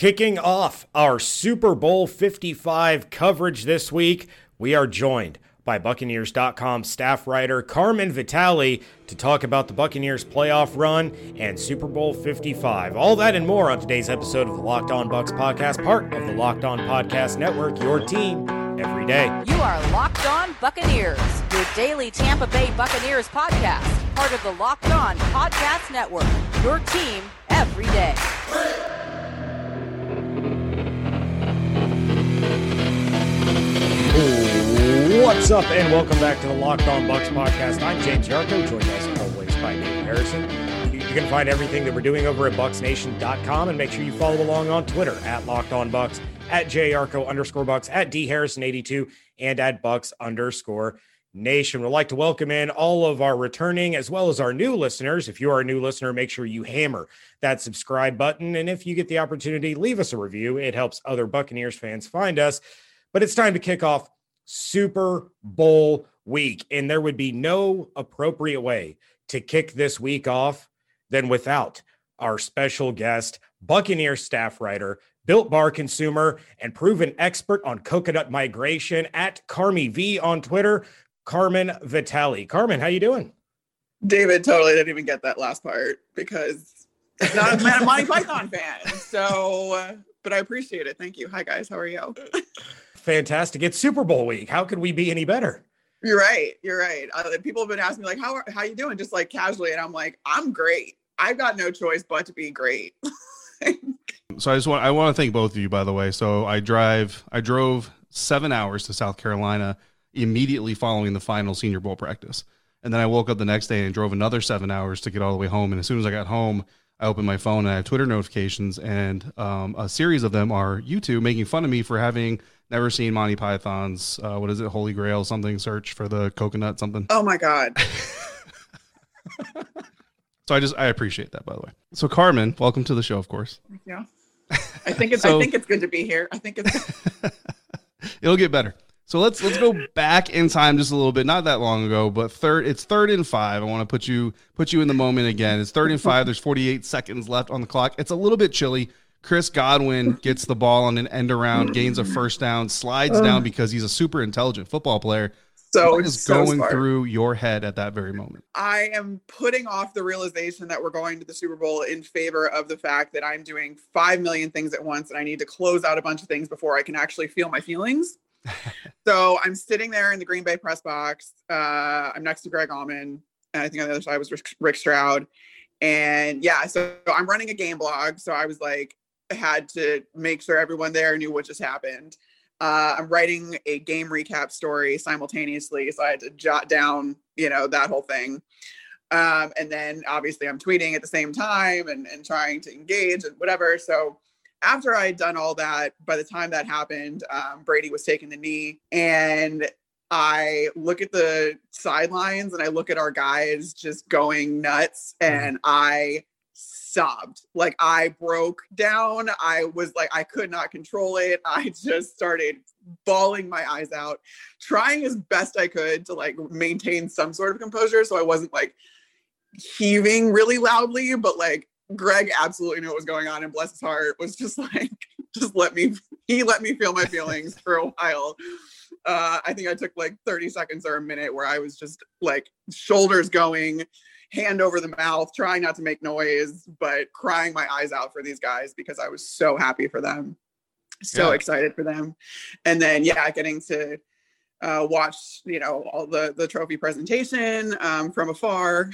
Kicking off our Super Bowl 55 coverage this week, we are joined by Buccaneers.com staff writer Carmen Vitali to talk about the Buccaneers playoff run and Super Bowl 55. All that and more on today's episode of the Locked On Bucs podcast, part of the Locked On Podcast Network, your team every day. You are Locked On Buccaneers, your daily Tampa Bay Buccaneers podcast, part of the Locked On Podcast Network, your team every day. What's up, and welcome back to the Locked On Bucs podcast. I'm James Yarcho, joined as always by Dave Harrison. You can find everything that we're doing over at bucsnation.com and make sure you follow along on Twitter at Locked On Bucs, at JYarcho underscore Bucs, at D Harrison 82, and at Bucs underscore Nation. We'd like to welcome in all of our returning as well as our new listeners. If you are a new listener, make sure you hammer that subscribe button. And if you get the opportunity, leave us a review. It helps other Buccaneers fans find us. But it's time to kick off Super Bowl week. And there would be no appropriate way to kick this week off than without our special guest, Buccaneer staff writer, Built Bar consumer, and proven expert on coconut migration at Carmie V on Twitter, Carmen Vitali. Carmen, how you doing? David totally didn't even get that last part because I'm not a Monty Python fan. So, uh, but I appreciate it. Thank you. Hi guys, how are you? Fantastic. It's Super Bowl week. How could we be any better? You're right. You're right. Uh, people have been asking me like, "How are, how you doing?" Just like casually, and I'm like, "I'm great. I've got no choice but to be great." so I just want I want to thank both of you, by the way. So I drive I drove seven hours to South Carolina immediately following the final Senior Bowl practice, and then I woke up the next day and drove another seven hours to get all the way home. And as soon as I got home, I opened my phone and I have Twitter notifications, and um, a series of them are you two making fun of me for having never seen Monty Python's uh, what is it, Holy Grail something? Search for the coconut something. Oh my god. so I just I appreciate that by the way. So Carmen, welcome to the show, of course. Yeah. I think it's so, I think it's good to be here. I think it's it'll get better. So let's let's go back in time just a little bit, not that long ago, but third it's third and five. I want to put you put you in the moment again. It's third and five. There's 48 seconds left on the clock. It's a little bit chilly. Chris Godwin gets the ball on an end around, gains a first down, slides down because he's a super intelligent football player. So what is so going smart. through your head at that very moment? I am putting off the realization that we're going to the Super Bowl in favor of the fact that I'm doing five million things at once and I need to close out a bunch of things before I can actually feel my feelings. so I'm sitting there in the Green Bay press box. Uh, I'm next to Greg Auman, and I think on the other side was Rick, Rick Stroud. And yeah, so I'm running a game blog. So I was like, had to make sure everyone there knew what just happened. Uh, I'm writing a game recap story simultaneously, so I had to jot down, you know, that whole thing. Um, and then obviously I'm tweeting at the same time and, and trying to engage and whatever. So after I had done all that, by the time that happened, um, Brady was taking the knee, and I look at the sidelines and I look at our guys just going nuts, and I sobbed. Like I broke down. I was like, I could not control it. I just started bawling my eyes out, trying as best I could to like maintain some sort of composure. So I wasn't like heaving really loudly, but like Greg absolutely knew what was going on and bless his heart was just like, just let me, he let me feel my feelings for a while. Uh, I think I took like 30 seconds or a minute where I was just like shoulders going, hand over the mouth, trying not to make noise, but crying my eyes out for these guys because I was so happy for them, so yeah. excited for them. And then, yeah, getting to uh, watch, you know, all the the trophy presentation um, from afar,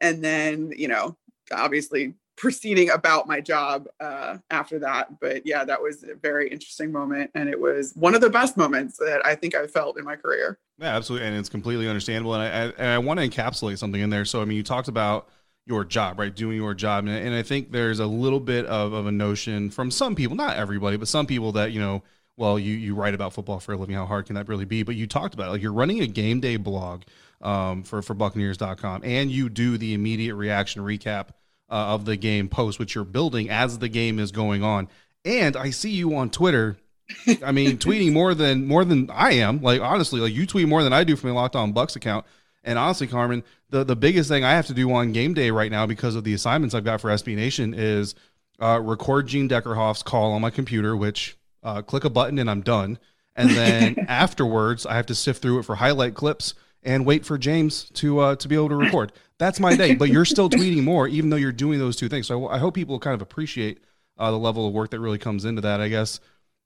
and then, you know, obviously proceeding about my job uh, after that. But yeah, that was a very interesting moment. And it was one of the best moments that I think I felt in my career. Yeah, absolutely. And it's completely understandable. And I, I, and I want to encapsulate something in there. So, I mean, you talked about your job, right? Doing your job. And, and I think there's a little bit of, of a notion from some people, not everybody, but some people that, you know, well, you, you write about football for a living. How hard can that really be? But you talked about it. Like you're running a game day blog um, for, for Buccaneers.com and you do the immediate reaction recap uh, of the game post, which you're building as the game is going on. And I see you on Twitter. I mean, tweeting more than more than I am. Like honestly, like you tweet more than I do from a Locked On Bucs account. And honestly, Carmen, the the biggest thing I have to do on game day right now because of the assignments I've got for SB Nation is uh, record Gene Deckerhoff's call on my computer, which uh, click a button and I'm done. And then afterwards, I have to sift through it for highlight clips and wait for James to uh, to be able to record. That's my day. But you're still tweeting more, even though you're doing those two things. So I, I hope people kind of appreciate uh, the level of work that really comes into that. I guess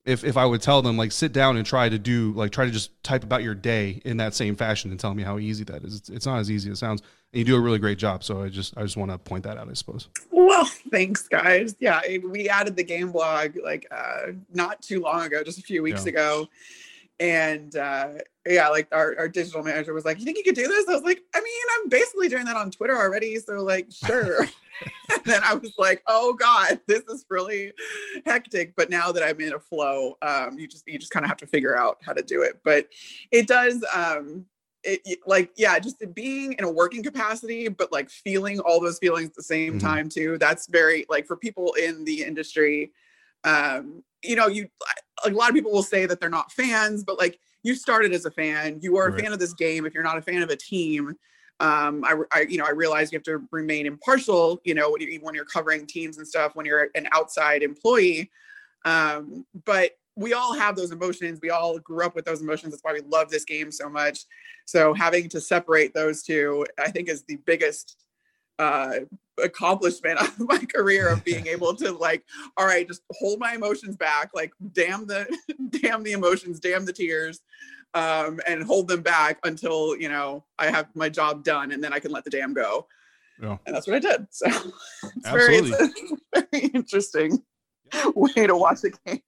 if if I would tell them like sit down and try to do like try to just type about your day in that same fashion and tell me how easy that is. It's, it's not as easy as it sounds. And you do a really great job. So I just I just want to point that out. I suppose. Well, thanks, guys. Yeah, we added the game blog like uh, not too long ago, just a few weeks yeah. ago and uh yeah like our, our digital manager was like you think you could do this? I was like i mean i'm basically doing that on twitter already so like sure. And then i was like oh god this is really hectic. But now that i'm in a flow um you just you just kind of have to figure out how to do it. But it does um it, like yeah just being in a working capacity but like feeling all those feelings at the same mm-hmm. time too that's very like for people in the industry um you know you a lot of people will say that they're not fans, but like you started as a fan, you are a right. fan of this game. If you're not a fan of a team, um, I, I, you know, I realize you have to remain impartial, you know, when, you're, when you're covering teams and stuff, when you're an outside employee. Um, but we all have those emotions. We all grew up with those emotions. That's why we love this game so much. So having to separate those two, I think, is the biggest uh, accomplishment of my career of being able to like all right just hold my emotions back like damn the damn the emotions damn the tears um, and hold them back until you know i have my job done and then i can let the damn go yeah. and that's what i did so it's Absolutely. very it's very interesting yeah. way to watch the game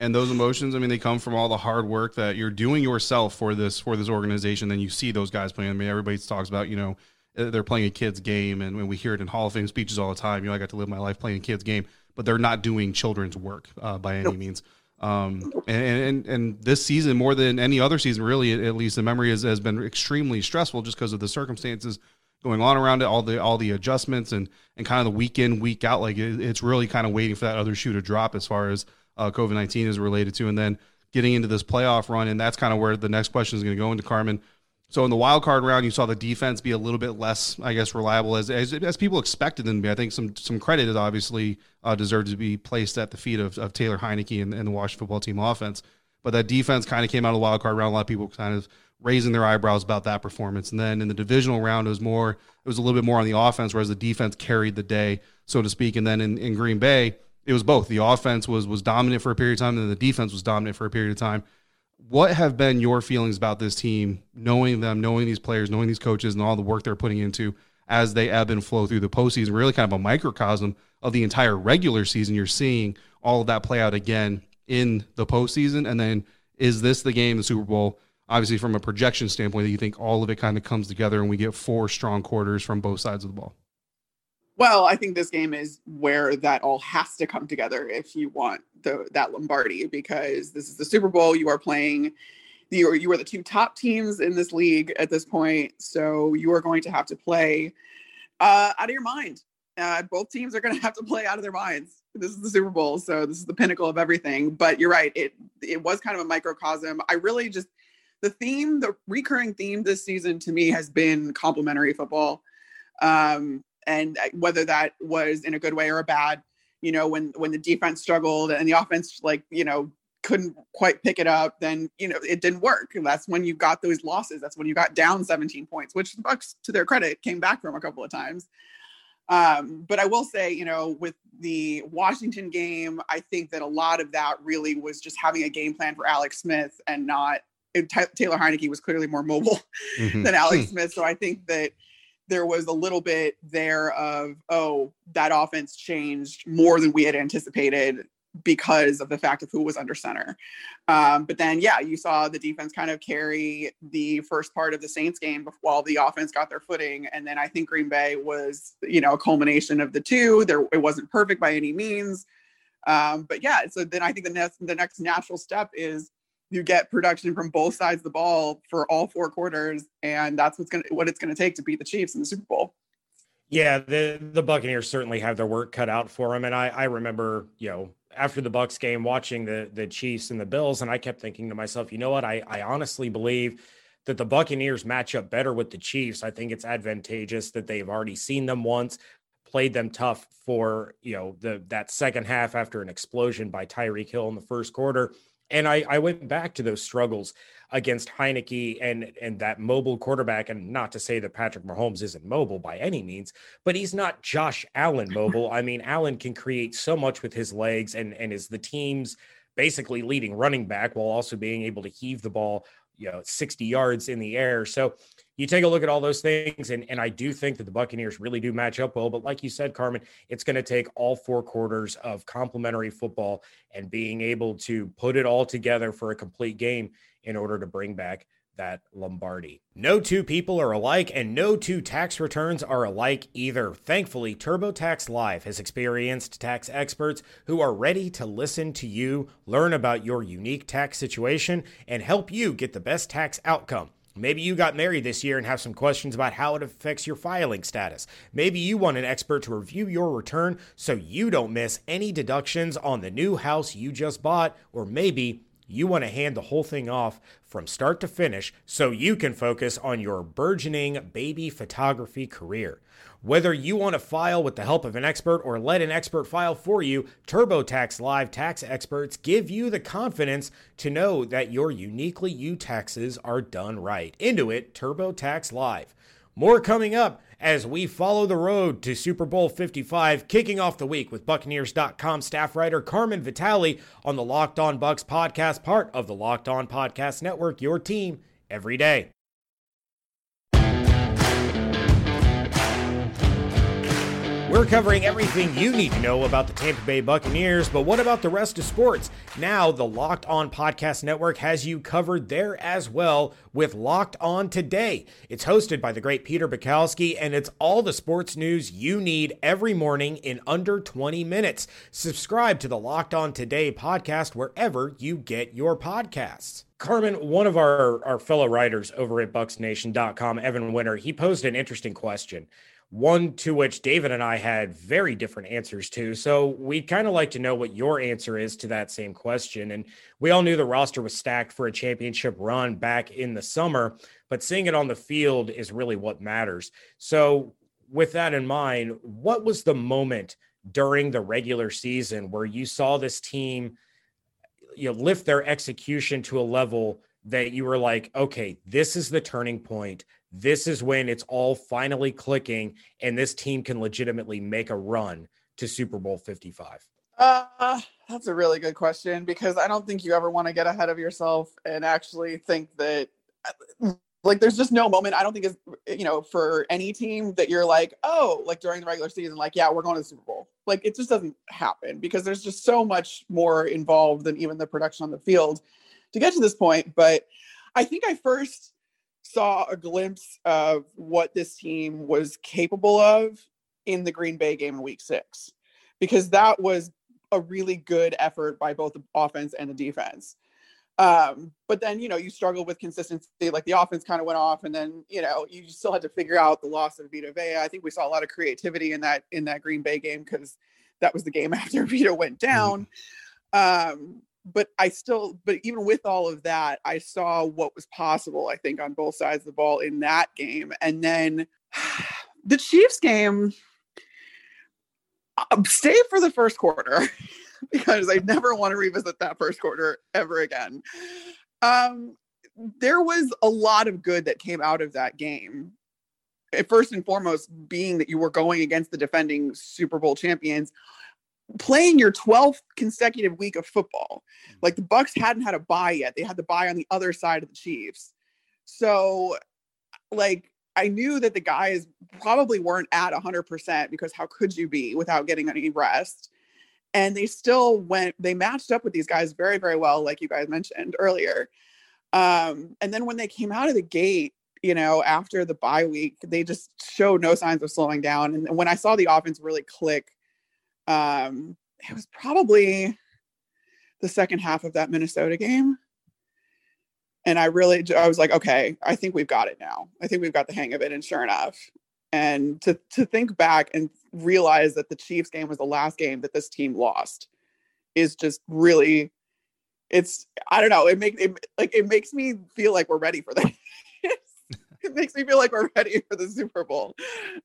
and those emotions i mean they come from all the hard work that you're doing yourself for this for this organization then you see those guys playing i mean everybody talks about you know they're playing a kid's game, and when we hear it in Hall of Fame speeches all the time, you know, I got to live my life playing a kid's game, but they're not doing children's work uh, by any nope. means. Um, and, and and this season, more than any other season, really, at least the memory has, has been extremely stressful just because of the circumstances going on around it, all the all the adjustments, and and kind of the week in week out. Like it, it's really kind of waiting for that other shoe to drop as far as uh, COVID nineteen is related to, and then getting into this playoff run, and that's kind of where the next question is going to go into Carmen. So in the wild card round, you saw the defense be a little bit less, I guess, reliable as as, as people expected them to be. I think some some credit is obviously uh, deserved to be placed at the feet of, of Taylor Heinicke and, and the Washington football team offense. But that defense kind of came out of the wild card round. A lot of people kind of raising their eyebrows about that performance. And then in the divisional round, it was more, it was a little bit more on the offense, whereas the defense carried the day, so to speak. And then in, in Green Bay, it was both. The offense was was dominant for a period of time, and the defense was dominant for a period of time what have been your feelings about this team, knowing them, knowing these players, knowing these coaches, and all the work they're putting into as they ebb and flow through the postseason? Really, kind of a microcosm of the entire regular season. You're seeing all of that play out again in the postseason, and then is this the game, the Super Bowl? Obviously, from a projection standpoint, that you think all of it kind of comes together and we get four strong quarters from both sides of the ball. Well, I think this game is where that all has to come together if you want the that Lombardi because this is the Super Bowl. You are playing you are, you are the two top teams in this league at this point, so you are going to have to play uh, out of your mind. Uh, both teams are going to have to play out of their minds. This is the Super Bowl, so this is the pinnacle of everything. But you're right; it it was kind of a microcosm. I really just the theme, the recurring theme this season to me has been complementary football. Um, and uh, whether that was in a good way or a bad you know when when the defense struggled and the offense like you know couldn't quite pick it up then you know it didn't work and that's when you got those losses that's when you got down 17 points which the bucs to their credit came back from a couple of times um, but i will say you know with the washington game i think that a lot of that really was just having a game plan for alex smith and not Taylor Heinicke was clearly more mobile mm-hmm. than Alex hmm. Smith. So I think that there was a little bit there of, oh, that offense changed more than we had anticipated because of the fact of who was under center. Um, but then, yeah, you saw the defense kind of carry the first part of the Saints game while the offense got their footing. And then I think Green Bay was, you know, a culmination of the two. There, it wasn't perfect by any means. Um, but yeah, so then I think the next the next natural step is you get production from both sides of the ball for all four quarters, and that's what's gonna what it's gonna take to beat the Chiefs in the Super Bowl. Yeah, the the Buccaneers certainly have their work cut out for them, and I I remember you know after the Bucs game watching the the Chiefs and the Bills, and I kept thinking to myself, you know what, I I honestly believe that the Buccaneers match up better with the Chiefs. I think it's advantageous that they've already seen them once played them tough for you know the that second half after an explosion by Tyreek Hill in the first quarter. And I, I went back to those struggles against Heinicke and and that mobile quarterback. And not to say that Patrick Mahomes isn't mobile by any means, but he's not Josh Allen mobile. I mean, Allen can create so much with his legs and and is the team's basically leading running back while also being able to heave the ball, you know, 60 yards in the air. So you take a look at all those things, and, and I do think that the Buccaneers really do match up well. But like you said, Carmen, it's going to take all four quarters of complementary football and being able to put it all together for a complete game in order to bring back that Lombardi. No two people are alike, and no two tax returns are alike either. Thankfully, TurboTax Live has experienced tax experts who are ready to listen to you, learn about your unique tax situation, and help you get the best tax outcome. Maybe you got married this year and have some questions about how it affects your filing status. Maybe you want an expert to review your return so you don't miss any deductions on the new house you just bought, or maybe you want to hand the whole thing off from start to finish so you can focus on your burgeoning baby photography career. Whether you want to file with the help of an expert or let an expert file for you, TurboTax Live tax experts give you the confidence to know that your uniquely you taxes are done right. Intuit TurboTax Live. More coming up as we follow the road to Super Bowl 55, kicking off the week with Buccaneers.com staff writer Carmen Vitali on the Locked On Bucs podcast, part of the Locked On Podcast Network, your team every day. We're covering everything you need to know about the Tampa Bay Buccaneers, but what about the rest of sports? Now, the Locked On Podcast Network has you covered there as well with Locked On Today. It's hosted by the great Peter Bukowski, and it's all the sports news you need every morning in under 20 minutes. Subscribe to the Locked On Today podcast wherever you get your podcasts. Carmen, one of our, our fellow writers over at BucsNation.com, Evan Winter, he posed an interesting question one to which David and I had very different answers to. So we'd kind of like to know what your answer is to that same question. And we all knew the roster was stacked for a championship run back in the summer, but seeing it on the field is really what matters. So, with that in mind, what was the moment during the regular season where you saw this team you know lift their execution to a level that you were like, okay, this is the turning point this is when it's all finally clicking and this team can legitimately make a run to Super Bowl 55? Uh, that's a really good question because I don't think you ever want to get ahead of yourself and actually think that like there's just no moment I don't think is you know for any team that you're like oh like during the regular season like yeah we're going to the Super Bowl like it just doesn't happen because there's just so much more involved than even the production on the field to get to this point but I think I first saw a glimpse of what this team was capable of in the Green Bay game in week six, because that was a really good effort by both the offense and the defense. Um, but then, you know, you struggle with consistency. Like the offense kind of went off, and then, you know, you still had to figure out the loss of Vita Vea. I think we saw a lot of creativity in that in that Green Bay game because that was the game after Vita went down. Mm-hmm. Um, but I still, but even with all of that, I saw what was possible, I think, on both sides of the ball in that game. And then the Chiefs game, uh, stay for the first quarter because I never want to revisit that first quarter ever again. Um, there was a lot of good that came out of that game. First and foremost, being that you were going against the defending Super Bowl champions playing your 12th consecutive week of football. Mm. Like the Bucs hadn't had a bye yet. They had the bye on the other side of the Chiefs. So like I knew that the guys probably weren't at 100% because how could you be without getting any rest? And they still went they matched up with these guys very very well like you guys mentioned earlier. Um and then when they came out of the gate you know, after the bye week, they just showed no signs of slowing down. And when I saw the offense really click um, it was probably the second half of that Minnesota game. And I really, I was like, okay, I think we've got it now. I think we've got the hang of it. And sure enough, and to to think back and realize that the Chiefs game was the last game that this team lost is just really, it's I don't know. It makes it like it makes me feel like we're ready for this. it makes me feel like we're ready for the Super Bowl.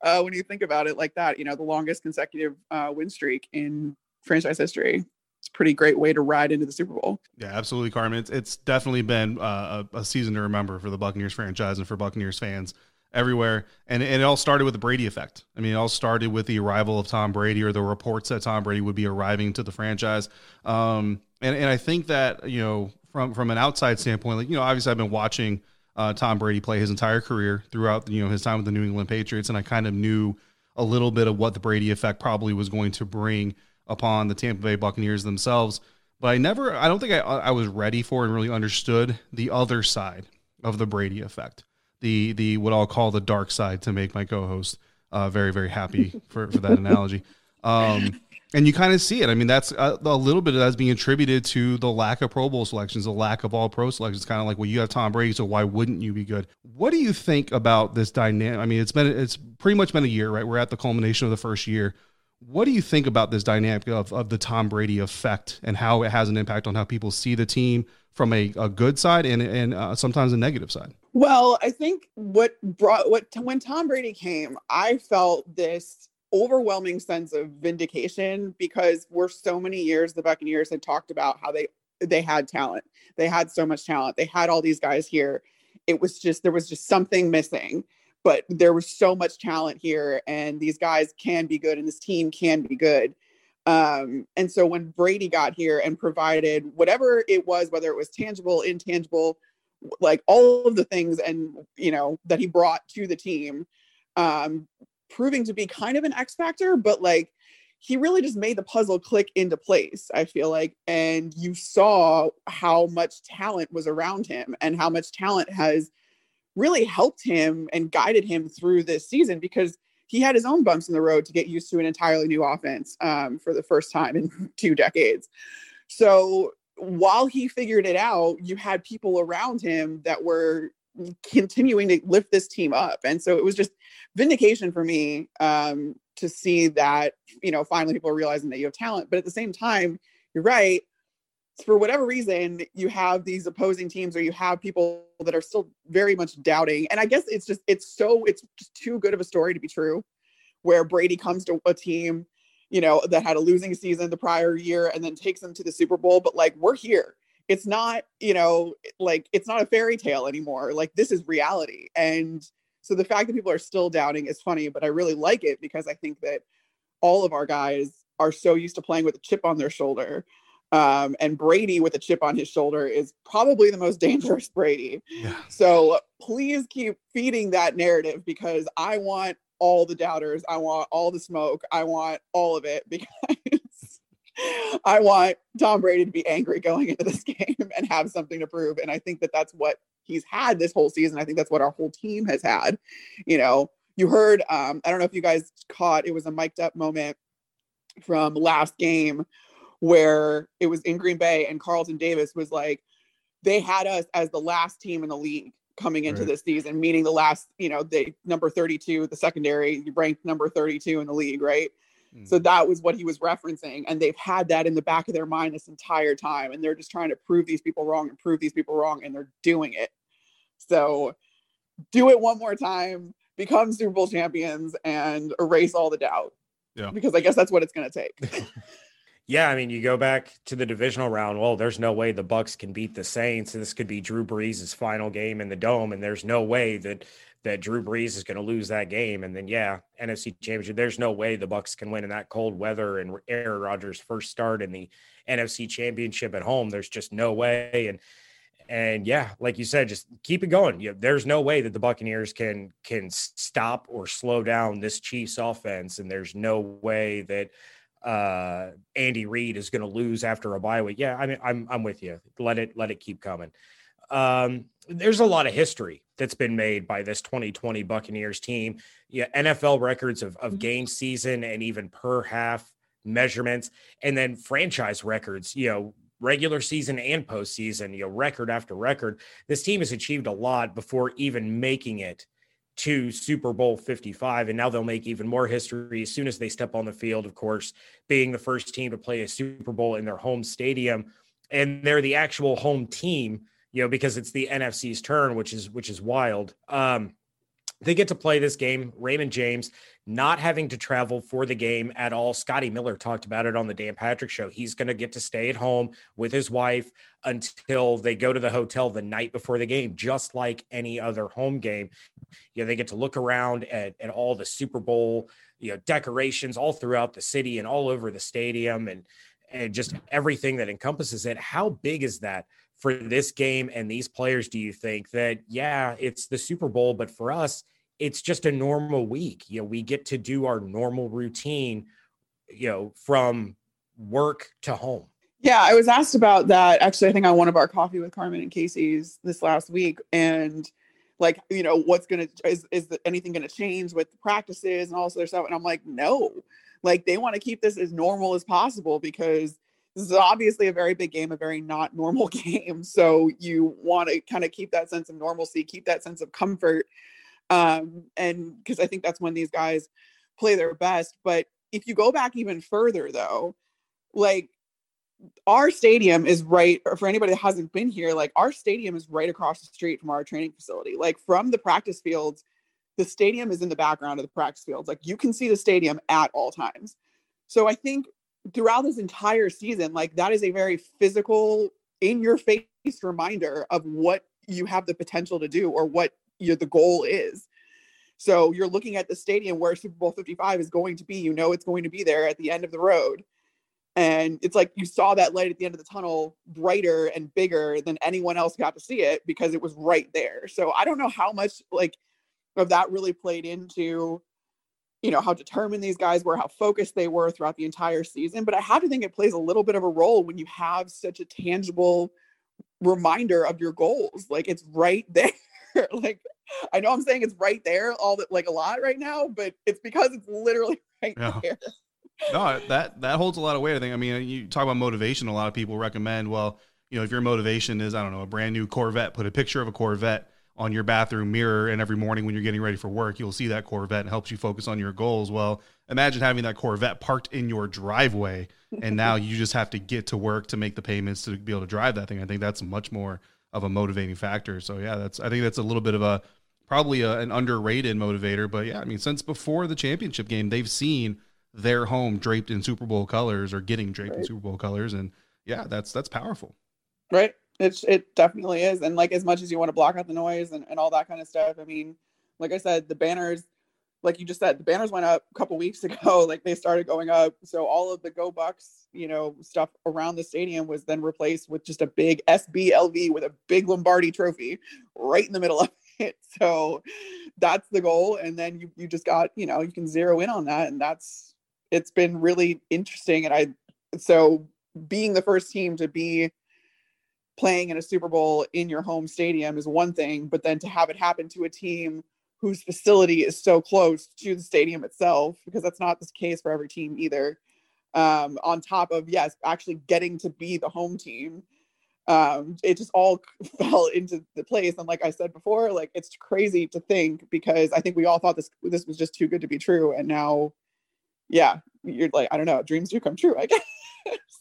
Uh, when you think about it like that, you know, the longest consecutive uh, win streak in franchise history. It's a pretty great way to ride into the Super Bowl. Yeah, absolutely, Carmen. It's, it's definitely been uh, a, a season to remember for the Buccaneers franchise and for Buccaneers fans everywhere. And, and it all started with the Brady effect. I mean, it all started with the arrival of Tom Brady or the reports that Tom Brady would be arriving to the franchise. Um, and, and I think that, you know, from, from an outside standpoint, like, you know, obviously I've been watching uh, Tom Brady play his entire career throughout, you know, his time with the New England Patriots. And I kind of knew a little bit of what the Brady effect probably was going to bring upon the Tampa Bay Buccaneers themselves. But I never, I don't think I, I was ready for and really understood the other side of the Brady effect the the what I'll call the dark side to make my co-host uh, very very happy for for that analogy. Um, and you kind of see it. I mean, that's a, a, little bit of that's being attributed to the lack of Pro Bowl selections, the lack of All Pro selections. Kind of like, well, you have Tom Brady, so why wouldn't you be good? What do you think about this dynamic? I mean, it's been it's pretty much been a year, right? We're at the culmination of the first year. What do you think about this dynamic of, of the Tom Brady effect and how it has an impact on how people see the team from a, a good side and and uh, sometimes a negative side? Well, I think what brought what when Tom Brady came, I felt this overwhelming sense of vindication because we're so many years the Buccaneers had talked about how they they had talent. They had so much talent. They had all these guys here. It was just there was just something missing, but there was so much talent here and these guys can be good and this team can be good. Um, and so when Brady got here and provided whatever it was, whether it was tangible, intangible, like all of the things and you know that he brought to the team um proving to be kind of an x factor but like he really just made the puzzle click into place i feel like. And you saw how much talent was around him and how much talent has really helped him and guided him through this season because he had his own bumps in the road to get used to an entirely new offense um, for the first time in two decades. So while he figured it out, you had people around him that were continuing to lift this team up. And so it was just vindication for me um, to see that, you know, finally people are realizing that you have talent. But at the same time, you're right. For whatever reason, you have these opposing teams or you have people that are still very much doubting. And I guess it's just, it's so, it's just too good of a story to be true where Brady comes to a team you know, that had a losing season the prior year and then takes them to the Super Bowl. But like, we're here. It's not, you know, like it's not a fairy tale anymore. Like, this is reality. And so the fact that people are still doubting is funny, but I really like it because I think that all of our guys are so used to playing with a chip on their shoulder. Um, and Brady with a chip on his shoulder is probably the most dangerous Brady. Yeah. So please keep feeding that narrative because I want all the doubters. I want all the smoke. I want all of it because I want Tom Brady to be angry going into this game and have something to prove. And I think that that's what he's had this whole season. I think that's what our whole team has had. You know, you heard, um, I don't know if you guys caught, it was a mic'd up moment from last game where it was in Green Bay and Carlton Davis was like, they had us as the last team in the league coming into right. this season, meaning the last, you know, the number 32, the secondary ranked number 32 in the league, right? Mm. So that was what he was referencing. And they've had that in the back of their mind this entire time. And they're just trying to prove these people wrong and prove these people wrong. And they're doing it. So do it one more time, become Super Bowl champions, and erase all the doubt. Yeah. Because I guess that's what it's going to take. Yeah, I mean, you go back to the divisional round. Well, there's no way the Bucs can beat the Saints. And this could be Drew Brees' final game in the dome, and there's no way that that Drew Brees is going to lose that game. And then, yeah, NFC Championship. There's no way the Bucs can win in that cold weather and Aaron Rodgers' first start in the NFC Championship at home. There's just no way. And and yeah, like you said, just keep it going. You, there's no way that the Buccaneers can can stop or slow down this Chiefs offense, and there's no way that uh Andy Reid is going to lose after a bye week. Yeah, I mean I'm I'm with you. Let it let it keep coming. Um there's a lot of history that's been made by this 2020 Buccaneers team. Yeah, NFL records of of mm-hmm. game season and even per half measurements and then franchise records, you know, regular season and postseason, you know, record after record. This team has achieved a lot before even making it to Super Bowl 55. And now they'll make even more history as soon as they step on the field, of course, being the first team to play a Super Bowl in their home stadium. And they're the actual home team, you know, because it's the NFC's turn, which is which is wild. Um, they get to play this game. Raymond James not having to travel for the game at all. Scotty Miller talked about it on the Dan Patrick show. He's going to get to stay at home with his wife until they go to the hotel the night before the game, just like any other home game. You know, they get to look around at, at all the Super Bowl, you know, decorations all throughout the city and all over the stadium and and just everything that encompasses it. How big is that for this game and these players? Do you think that yeah, it's the Super Bowl, but for us, it's just a normal week. You know, we get to do our normal routine, you know, from work to home. Yeah, I was asked about that actually, I think on one of our coffee with Carmen and Casey's this last week. And like, you know, what's gonna is is anything gonna change with practices and all this other stuff? And I'm like, no. Like they want to keep this as normal as possible because this is obviously a very big game, a very not normal game. So you want to kind of keep that sense of normalcy, keep that sense of comfort um, and because I think that's when these guys play their best. But if you go back even further, though, like our stadium is right for anybody that hasn't been here like our stadium is right across the street from our training facility like from the practice fields the stadium is in the background of the practice fields like you can see the stadium at all times so i think throughout this entire season like that is a very physical in your face reminder of what you have the potential to do or what the goal is. So you're looking at the stadium where Super Bowl 55 is going to be. You know it's going to be there at the end of the road. And it's like you saw that light at the end of the tunnel brighter and bigger than anyone else got to see it because it was right there. So I don't know how much like of that really played into you know how determined these guys were how focused they were throughout the entire season but i have to think it plays a little bit of a role when you have such a tangible reminder of your goals like it's right there like I know I'm saying it's right there all that like a lot right now, but it's because it's literally right yeah. there. no, that that holds a lot of weight. I think. I mean, uh, you talk about motivation. A lot of people recommend, well, you know, if your motivation is, I don't know, a brand new Corvette, put a picture of a Corvette on your bathroom mirror, and every morning when you're getting ready for work, you'll see that Corvette and helps you focus on your goals. Well, imagine having that Corvette parked in your driveway, and now you just have to get to work to make the payments to be able to drive that thing. I think that's much more of a motivating factor. So yeah, that's I think that's a little bit of a probably a, an underrated motivator. But yeah, I mean, since before the championship game, they've seen their home draped in Super Bowl colors or getting draped right. in Super Bowl colors, and yeah, that's that's powerful. Right. It's it definitely is, and like as much as you want to block out the noise and, and all that kind of stuff. I mean, like I said, the banners like you just said, the banners went up a couple weeks ago. Like they started going up. So all of the Go Bucs, you know, stuff around the stadium was then replaced with just a big SBLV with a big Lombardi trophy right in the middle of it. So that's the goal. And then you you just got, you know, you can zero in on that. And that's it's been really interesting. And I so being the first team to be playing in a Super Bowl in your home stadium is one thing, but then to have it happen to a team whose facility is so close to the stadium itself, because that's not the case for every team either. Um, on top of yes, actually getting to be the home team, um, it just all fell into the place. And like I said before, like it's crazy to think because I think we all thought this this was just too good to be true, and now, yeah, you're like I don't know, dreams do come true, I guess.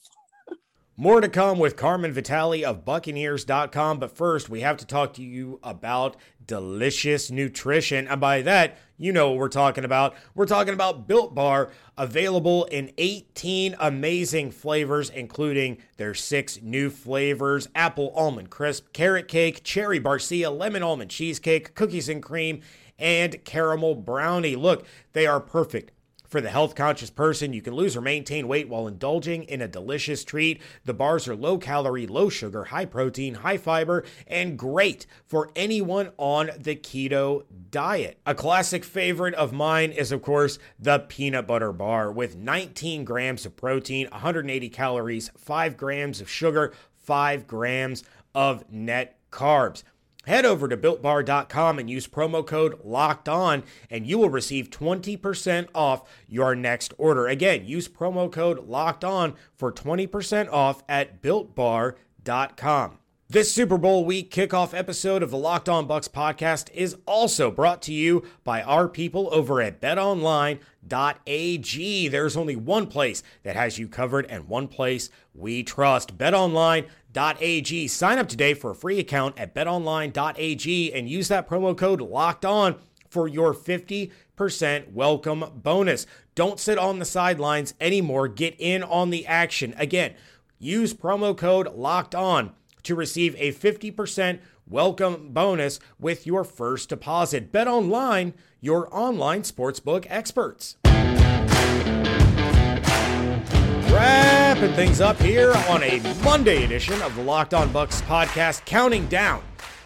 More to come with Carmen Vitali of Buccaneers.com. But first, we have to talk to you about delicious nutrition. And by that, you know what we're talking about. We're talking about Built Bar, available in 18 amazing flavors, including their six new flavors apple almond crisp, carrot cake, cherry barcia, lemon almond cheesecake, cookies and cream, and caramel brownie. Look, they are perfect for the health conscious person, you can lose or maintain weight while indulging in a delicious treat. The bars are low calorie, low sugar, high protein, high fiber, and great for anyone on the keto diet. A classic favorite of mine is, of course, the peanut butter bar with 19 grams of protein, 180 calories, 5 grams of sugar, 5 grams of net carbs. Head over to builtbar.com and use promo code locked on, and you will receive 20% off your next order. Again, use promo code locked on for 20% off at builtbar.com. This Super Bowl week kickoff episode of the Locked On Bucs podcast is also brought to you by our people over at betonline.ag. There's only one place that has you covered and one place we trust. BetOnline.ag. Sign up today for a free account at betonline.ag and use that promo code locked on for your 50% welcome bonus. Don't sit on the sidelines anymore. Get in on the action. Again, use promo code locked on to receive a 50% welcome bonus with your first deposit. Bet online, your online sportsbook experts. Wrapping things up here on a Monday edition of the Locked On Bucs podcast, counting down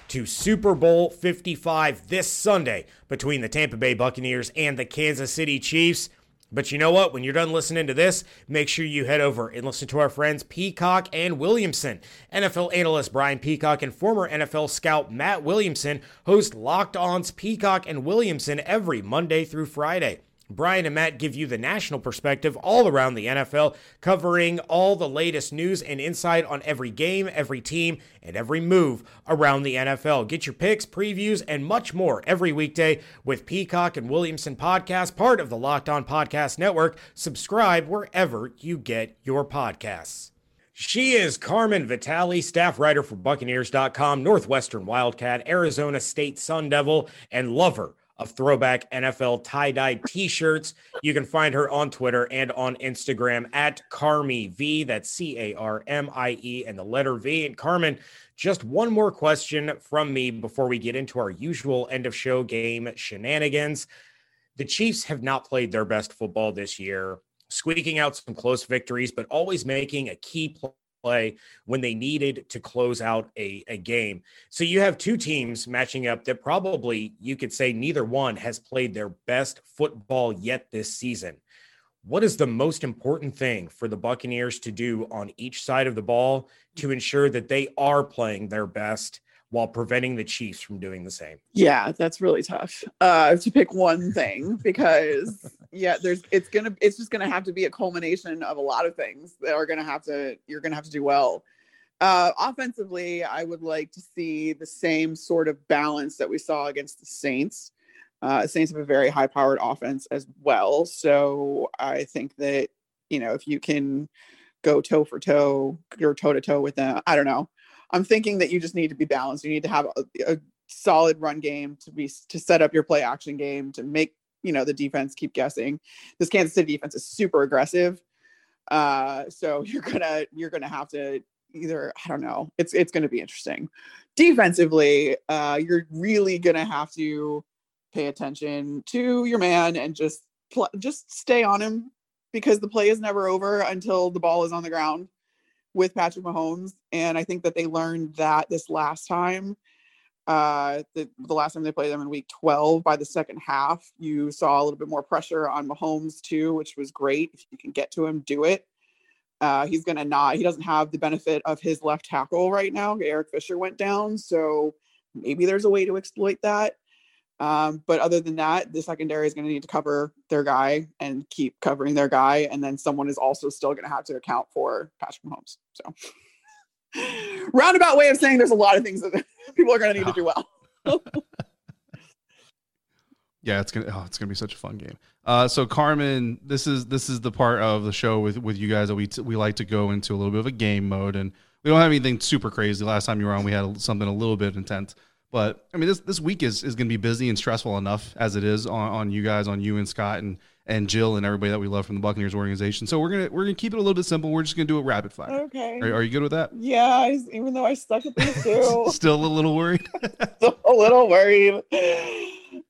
to Super Bowl 55 this Sunday between the Tampa Bay Buccaneers and the Kansas City Chiefs. But you know what? When you're done listening to this, make sure you head over and listen to our friends Peacock and Williamson. NFL analyst Brian Peacock and former NFL scout Matt Williamson host Locked On's Peacock and Williamson every Monday through Friday. Brian and Matt give you the national perspective all around the NFL, covering all the latest news and insight on every game, every team, and every move around the NFL. Get your picks, previews, and much more every weekday with Peacock and Williamson Podcast, part of the Locked On Podcast Network. Subscribe wherever you get your podcasts. She is Carmen Vitali, staff writer for Buccaneers.com, Northwestern Wildcat, Arizona State Sun Devil, and lover of throwback NFL tie dye t shirts. You can find her on Twitter and on Instagram at Carmie V. That's C A R M I E and the letter V. And Carmen, just one more question from me before we get into our usual end of show game shenanigans. The Chiefs have not played their best football this year, squeaking out some close victories, but always making a key play when they needed to close out a, a game. So you have two teams matching up that probably you could say neither one has played their best football yet this season. What is the most important thing for the Buccaneers to do on each side of the ball to ensure that they are playing their best while preventing the Chiefs from doing the same? Yeah, that's really tough uh, to pick one thing because yeah, there's it's gonna it's just gonna have to be a culmination of a lot of things that are gonna have to you're gonna have to do well. Uh, offensively, I would like to see the same sort of balance that we saw against the Saints. Uh, Saints have a very high-powered offense as well, so I think that you know if you can go toe for toe or toe to toe with them, I don't know. I'm thinking that you just need to be balanced. You need to have a, a solid run game to be to set up your play action game to make you know the defense keep guessing. This Kansas City defense is super aggressive, uh, so you're gonna you're gonna have to either I don't know. It's it's gonna be interesting. Defensively, uh, you're really gonna have to pay attention to your man and just pl- just stay on him because the play is never over until the ball is on the ground with Patrick Mahomes. And I think that they learned that this last time. Uh, the, the last time they played them in week 12, by the second half, you saw a little bit more pressure on Mahomes too, which was great. If you can get to him, do it. Uh, he's going to not, he doesn't have the benefit of his left tackle right now. Eric Fisher went down. So maybe there's a way to exploit that. Um, but other than that, the secondary is going to need to cover their guy and keep covering their guy. And then someone is also still going to have to account for Patrick Mahomes. So, roundabout way of saying there's a lot of things that people are going to need to do well. yeah, it's gonna oh, it's gonna be such a fun game. Uh, so Carmen, this is this is the part of the show with with you guys that we t- we like to go into a little bit of a game mode, and we don't have anything super crazy. Last time you were on, we had something a little bit intense. But I mean, this this week is, is going to be busy and stressful enough as it is on, on you guys, on you and Scott and and Jill and everybody that we love from the Buccaneers organization. So we're gonna we're gonna keep it a little bit simple. We're just gonna do a rapid fire. Okay. Are, are you good with that? Yeah, even though I stuck at these two. Still a little worried. Still a little worried.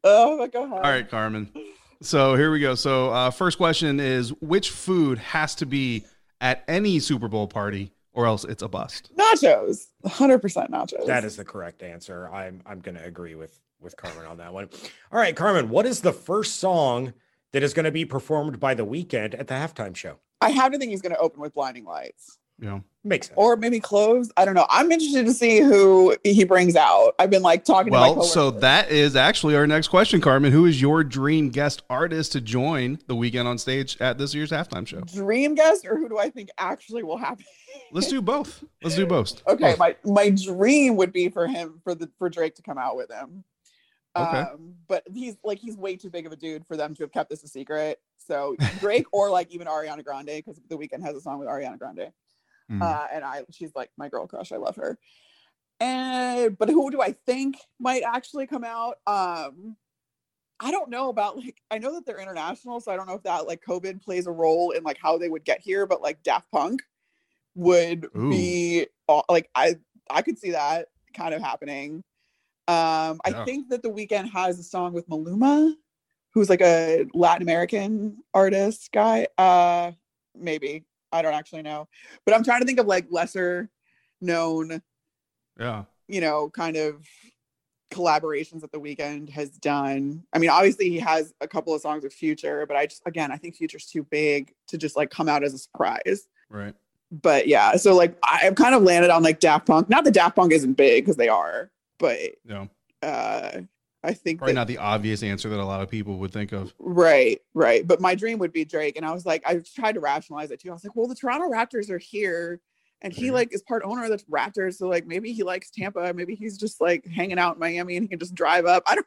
Oh, go ahead. All right, Carmen. So here we go. So uh, first question is, which food has to be at any Super Bowl party or else it's a bust. Nachos, hundred percent nachos. That is the correct answer. I'm I'm going to agree with with Carmen on that one. All right, Carmen, what is the first song that is going to be performed by the Weeknd at the halftime show? I have to think he's going to open with Blinding Lights. Yeah. Makes sense. Or maybe clothes. I don't know. I'm interested to see who he brings out. I've been like talking well, to my so that is actually our next question, Carmen. Who is your dream guest artist to join the Weeknd on stage at this year's halftime show? Dream guest, or who do I think actually will happen? Let's do both. Let's do both. Okay, both. my my dream would be for him for the for Drake to come out with him. Okay. Um, but he's like he's way too big of a dude for them to have kept this a secret. So Drake or like even Ariana Grande because the Weeknd has a song with Ariana Grande. Mm. Uh, and I she's like my girl crush. I love her. And but who do I think might actually come out? Um I don't know about like I know that they're international, so I don't know if that like COVID plays a role in like how they would get here, but like Daft Punk would Ooh. be like I I could see that kind of happening. Um I think that the Weeknd has a song with Maluma, who's like a Latin American artist guy. Uh maybe. I don't actually know. But I'm trying to think of like lesser known Yeah. you know, kind of collaborations that the Weeknd has done. I mean, obviously he has a couple of songs with Future, but I just again, I think Future's too big to just like come out as a surprise. Right. But yeah, so like I've kind of landed on like Daft Punk. Not that Daft Punk isn't big because they are, but Yeah. uh I think Probably that, not the obvious answer that a lot of people would think of. right, right. But my dream would be Drake. And I was like, I tried to rationalize it too. I was like, well, the Toronto Raptors are here and he Mhm. like is part owner of the Raptors. So like maybe he likes Tampa. Maybe he's just like hanging out in Miami and he can just drive up. I don't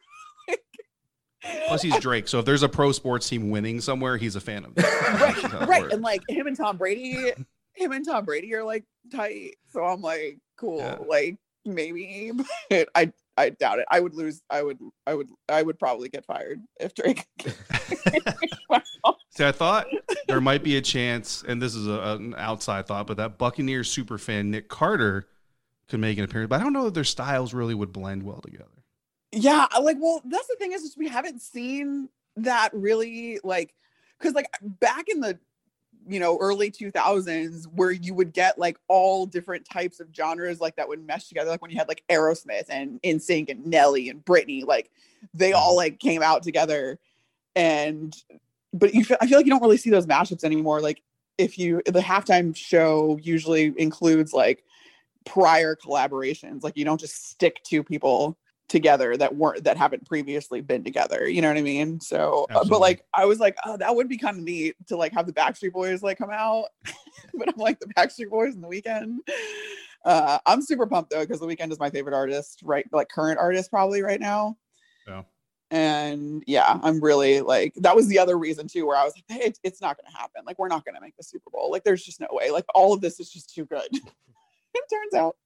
Plus, he's Drake, so if there's a pro sports team winning somewhere, he's a fan of. How right, right. works. And like him and Tom Brady, him and Tom Brady are like tight. So I'm like, cool. Yeah. Like maybe, but I I doubt it. I would lose. I would I would I would probably get fired if Drake. See, I thought there might be a chance, and this is a, an outside thought, but that Buccaneers super fan Nick Carter could make an appearance. But I don't know if their styles really would blend well together. yeah, like well, that's the thing is, is we haven't seen that really like because like back in the you know early 2000s where you would get like all different types of genres like that would mesh together like when you had like aerosmith and NSYNC and nelly and britney like they mm-hmm. all like came out together. And but you feel, i feel like you don't really see those mashups anymore. Like if you the halftime show usually includes like prior collaborations. Like you don't just stick to people together that weren't that haven't previously been together you know what i mean? So uh, but like i was like oh that would be kind of neat to like have the backstreet boys like come out. But i'm like the backstreet boys in the Weeknd uh i'm super pumped though because the Weeknd is my favorite artist right like current artist probably right now. Yeah. and yeah i'm really like that was the other reason too where i was like hey, it's, it's not gonna happen. Like we're not gonna make the super bowl. Like there's just no way. Like all of this is just too good. It turns out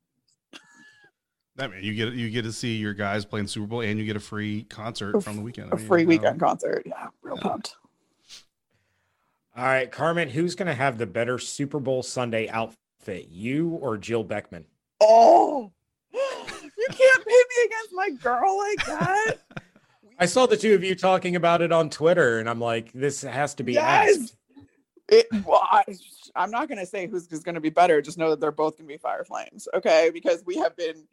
I mean, you get you get to see your guys playing Super Bowl, and you get a free concert A from the Weeknd. a I mean, free you know, Weeknd concert yeah real Yeah. pumped All right, Carmen, who's going to have the better Super Bowl Sunday outfit, you or Jill Beckman? Oh, you can't pit me against my girl like that. I saw the two of you talking about it on Twitter, and I'm like, this has to be Yes. asked. It, well, I, I'm not going to say who's, who's going to be better. Just know that they're both going to be fire flames. Okay. Because we have been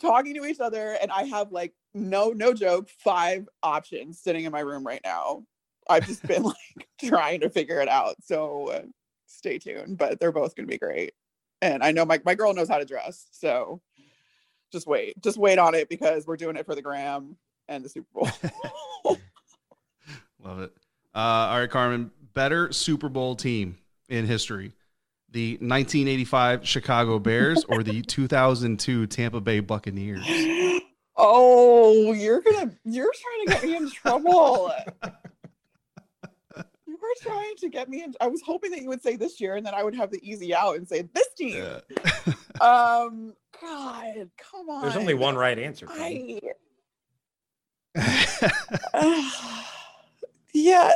talking to each other, and I have like, no, no joke, five options sitting in my room right now. I've just been like trying to figure it out. So stay tuned, but they're both going to be great. And I know my, my girl knows how to dress. So just wait, just wait on it because we're doing it for the gram and the Super Bowl. Love it. Uh, all right, Carmen, better Super Bowl team in history: the 1985 Chicago Bears or the 2002 Tampa Bay Buccaneers. Oh, you're gonna you're trying to get me in trouble. you were trying to get me in I was hoping that you would say this year and then I would have the easy out and say this team. Yeah. Um God, come on. There's only one right answer. I yeah.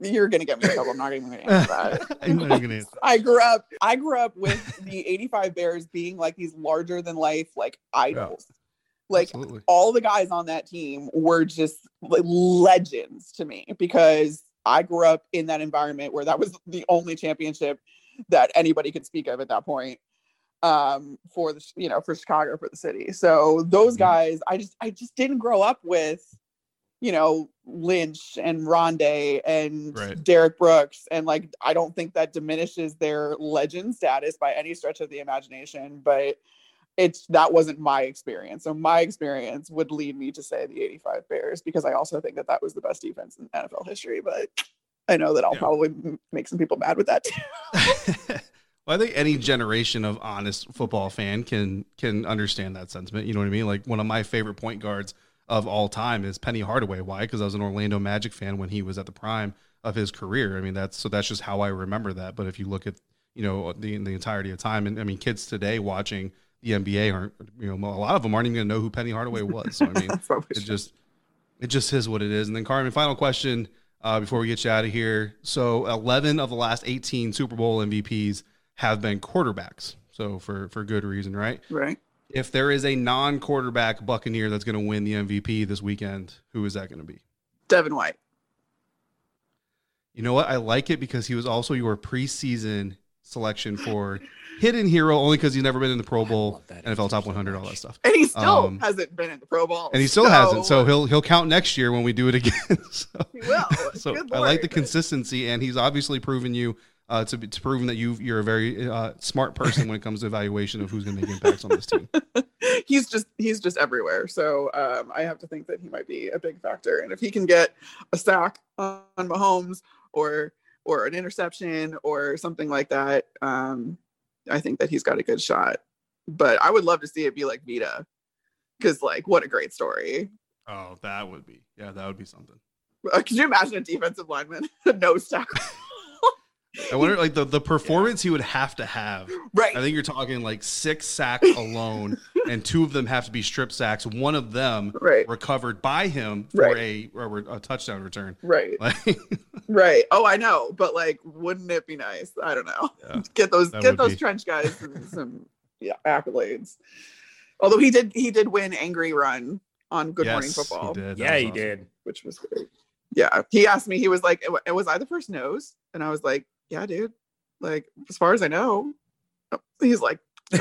You're gonna get me in trouble. I'm not even gonna answer that. I'm not even gonna. I grew up I grew up with the 85 Bears being like these larger than life like idols. Like Absolutely. all the guys on that team were just like legends to me because I grew up in that environment where that was the only championship that anybody could speak of at that point um for the you know for Chicago for the city. So those Mhm. guys I just I just didn't grow up with you know Lynch and Rondé and Right. Derrick Brooks and like I don't think that diminishes their legend status by any stretch of the imagination but it's that wasn't my experience. So my experience would lead me to say the 85 Bears because I also think that that was the best defense in NFL history. But I know that I'll Yeah. probably make some people mad with that too. well, I think any generation of honest football fan can can understand that sentiment. You know what I mean? Like one of my favorite point guards of all time is Penny Hardaway. Why? Because I was an Orlando Magic fan when he was at the prime of his career. I mean, that's so that's just how I remember that. But if you look at you know the the entirety of time, and I mean, kids today watching the NBA aren't you know a lot of them aren't even going to know who Penny Hardaway was. So I mean, it just it just is what it is. And then Carmen, final question uh, before we get you out of here. So 11 of the last 18 Super Bowl MVPs have been quarterbacks. So for for good reason, right? Right. If there is a non-quarterback Buccaneer that's going to win the MVP this weekend, who is that going to be? Devin White. You know what? I like it because he was also your preseason selection for hidden hero only because he's never been in the Pro Bowl, NFL top 100, all that stuff. And he still Um, hasn't been in the Pro Bowl. And he still hasn't, so he'll he'll count next year when we do it again. so he will. so Good I like the consistency, and he's obviously proven you uh, to be to proven that you you're a very uh, smart person when it comes to evaluation of who's going to make impacts on this team. he's just he's just everywhere. So um, I have to think that he might be a big factor. And if he can get a sack on Mahomes or or an interception or something like that, um, I think that he's got a good shot. But I would love to see it be like Vita, because like what a great story. Oh, that would be yeah, that would be something. Uh, Could you imagine a defensive lineman no tackle? I wonder like the the performance he would have to have. right. I think you're talking like six sacks alone, and two of them have to be strip sacks. One of them Right. recovered by him for Right. a, or a touchdown return. Right. Like, Right. Oh, I know, but like, wouldn't it be nice? I don't know. Yeah, get those get those be. trench guys some, some yeah accolades. Although he did he did win angry run on Good Morning yes, Football, He did. Yeah, was he awesome. did. which was great. Yeah, he asked me. He was like, "Was- "Was I the first nose?" And I was like, "Yeah, dude. Like, as far as I know." Oh, He's like,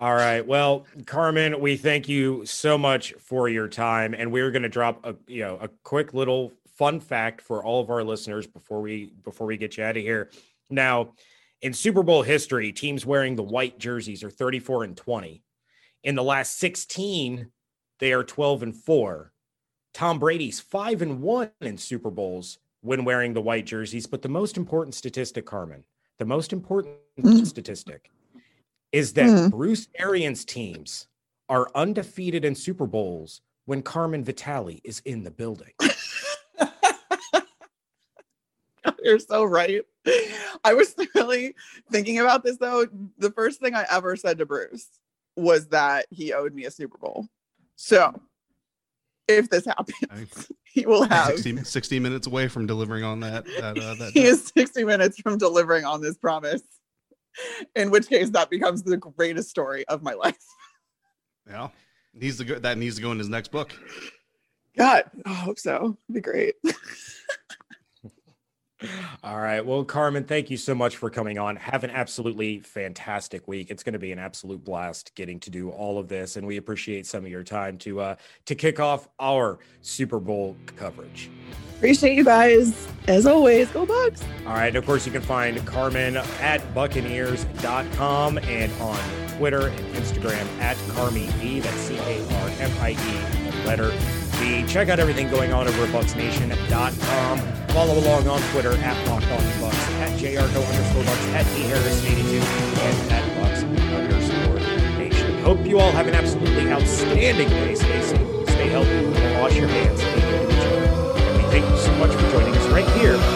All right. Well, Carmen, we thank you so much for your time, and we're going to drop a you know a quick little fun fact for all of our listeners before we before we get you out of here. Now, in Super Bowl history, teams wearing the white jerseys are 34 and 20. In the last 16, they are 12 and 4. Tom Brady's 5 and 1 in Super Bowls when wearing the white jerseys, but the most important statistic, Carmen, the most important Mm. statistic is that Mm. Bruce Arians teams are undefeated in Super Bowls when Carmen Vitali is in the building. "You're so right." I was really thinking about this though. The first thing I ever said to Bruce was that he owed me a Super Bowl. So, if this happens, he will have 60, 60 minutes away from delivering on that. that, uh, that he is 60 minutes from delivering on this promise in which case that becomes the greatest story of my life yeah, needs to go. That needs to go in his next book. god i hope so It'd be great All right. Well, Carmen, thank you so much for coming on. Have an absolutely fantastic week. It's going to be an absolute blast getting to do all of this, and we appreciate some of your time to uh, to kick off our Super Bowl coverage. appreciate you guys as always go Bucs All right. And of course, you can find Carmen at Buccaneers.com and on Twitter and Instagram at Carmie V. That's C A R M I E, letter V. Check out everything going on over at BucsNation.com. Follow along on Twitter at Locked On Bucs, at JYarcho underscore Bucs, at D Harris 82, and at Bucs underscore Nation. Hope you all have an absolutely outstanding day. Stay safe, stay healthy, wash your hands. Take care of each other. And we thank you so much for joining us right here